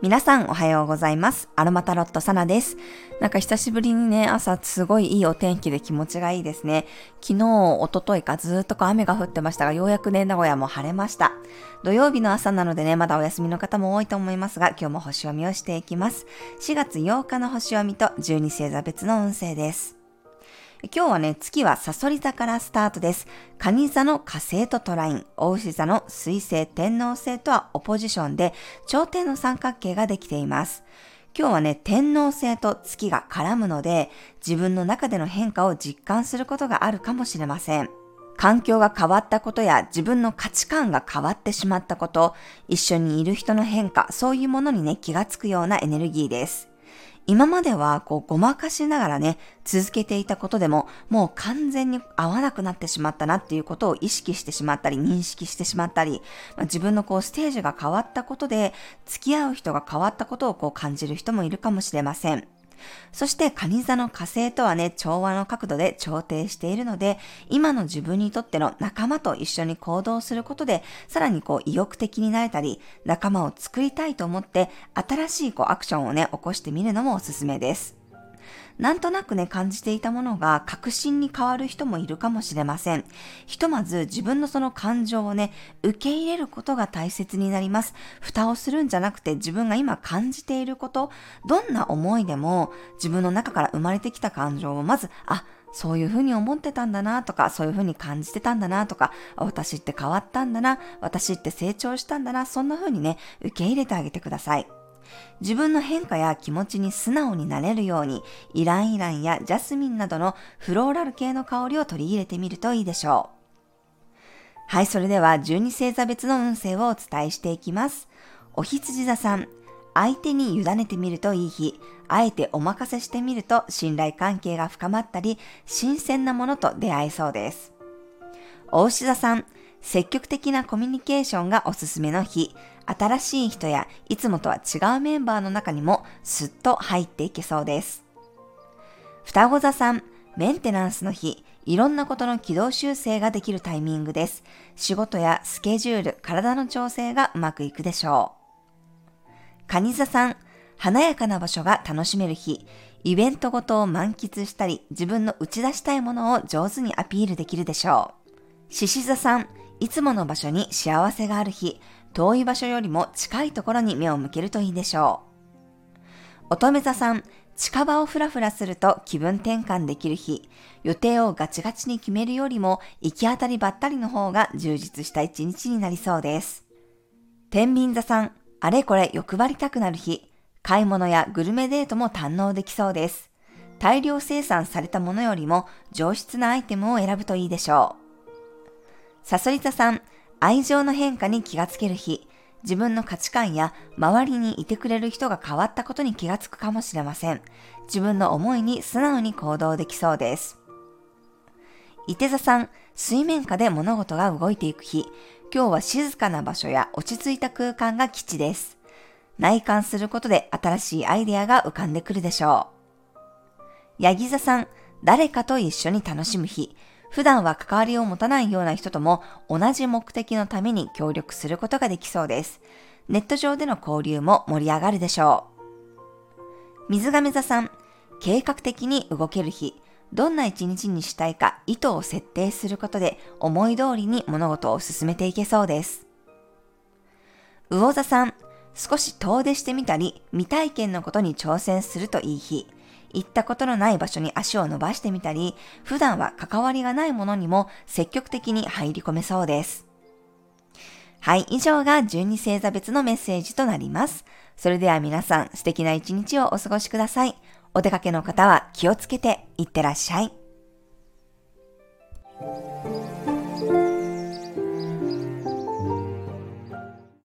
皆さんおはようございます。アロマタロットサナです。なんか久しぶりにね、朝すごいいいお天気で気持ちがいいですね。昨日、おとといかずっと雨が降ってましたが、ようやくね、名古屋も晴れました。土曜日の朝なのでね、まだお休みの方も多いと思いますが、今日も星読みをしていきます。4月8日の星読みと12星座別の運勢です。今日はね、月はサソリ座からスタートです。蟹座の火星とトライン、大牛座の水星、天王星とはオポジションで、頂点の三角形ができています。今日はね、天王星と月が絡むので、自分の中での変化を実感することがあるかもしれません。環境が変わったことや自分の価値観が変わってしまったこと、一緒にいる人の変化、そういうものにね、気がつくようなエネルギーです。今まではこうごまかしながらね、続けていたことでも、もう完全に合わなくなってしまったなっていうことを意識してしまったり、認識してしまったり、まあ、自分のこうステージが変わったことで、付き合う人が変わったことをこう感じる人もいるかもしれません。そして蟹座の火星とはね、調和の角度で調停しているので、今の自分にとっての仲間と一緒に行動することで、さらにこう意欲的になれたり、仲間を作りたいと思って、新しいこうアクションをね、起こしてみるのもおすすめです。なんとなくね、感じていたものが確信に変わる人もいるかもしれません。ひとまず自分のその感情をね、受け入れることが大切になります。蓋をするんじゃなくて自分が今感じていること、どんな思いでも自分の中から生まれてきた感情をまず、あ、そういうふうに思ってたんだなとか、そういうふうに感じてたんだなとか、私って変わったんだな、私って成長したんだな、そんなふうにね、受け入れてあげてください。自分の変化や気持ちに素直になれるように、イランイランやジャスミンなどのフローラル系の香りを取り入れてみるといいでしょう。はい、それでは12星座別の運勢をお伝えしていきます。お羊座さん、相手に委ねてみるといい日、あえてお任せしてみると信頼関係が深まったり、新鮮なものと出会えそうです。お牛座さん、積極的なコミュニケーションがおすすめの日、新しい人やいつもとは違うメンバーの中にもすっと入っていけそうです。双子座さん、メンテナンスの日、いろんなことの軌道修正ができるタイミングです。仕事やスケジュール、体の調整がうまくいくでしょう。蟹座さん、華やかな場所が楽しめる日、イベントごとを満喫したり、自分の打ち出したいものを上手にアピールできるでしょう。獅子座さん、いつもの場所に幸せがある日、遠い場所よりも近いところに目を向けるといいでしょう。乙女座さん、近場をふらふらすると気分転換できる日、予定をガチガチに決めるよりも行き当たりばったりの方が充実した一日になりそうです。天秤座さん、あれこれ欲張りたくなる日、買い物やグルメデートも堪能できそうです。大量生産されたものよりも上質なアイテムを選ぶといいでしょう。サソリ座さん、愛情の変化に気がつける日、自分の価値観や周りにいてくれる人が変わったことに気がつくかもしれません。自分の思いに素直に行動できそうです。伊手座さん、水面下で物事が動いていく日、今日は静かな場所や落ち着いた空間が基地です。内観することで新しいアイデアが浮かんでくるでしょう。ヤギ座さん、誰かと一緒に楽しむ日、普段は関わりを持たないような人とも同じ目的のために協力することができそうです。ネット上での交流も盛り上がるでしょう。水亀座さん、計画的に動ける日、どんな一日にしたいか意図を設定することで思い通りに物事を進めていけそうです。魚座さん、少し遠出してみたり、未体験のことに挑戦するといい日。行ったことのない場所に足を伸ばしてみたり、普段は関わりがないものにも積極的に入り込めそうです。はい、以上が12星座別のメッセージとなります。それでは皆さん素敵な一日をお過ごしください。お出かけの方は気をつけて行ってらっしゃい。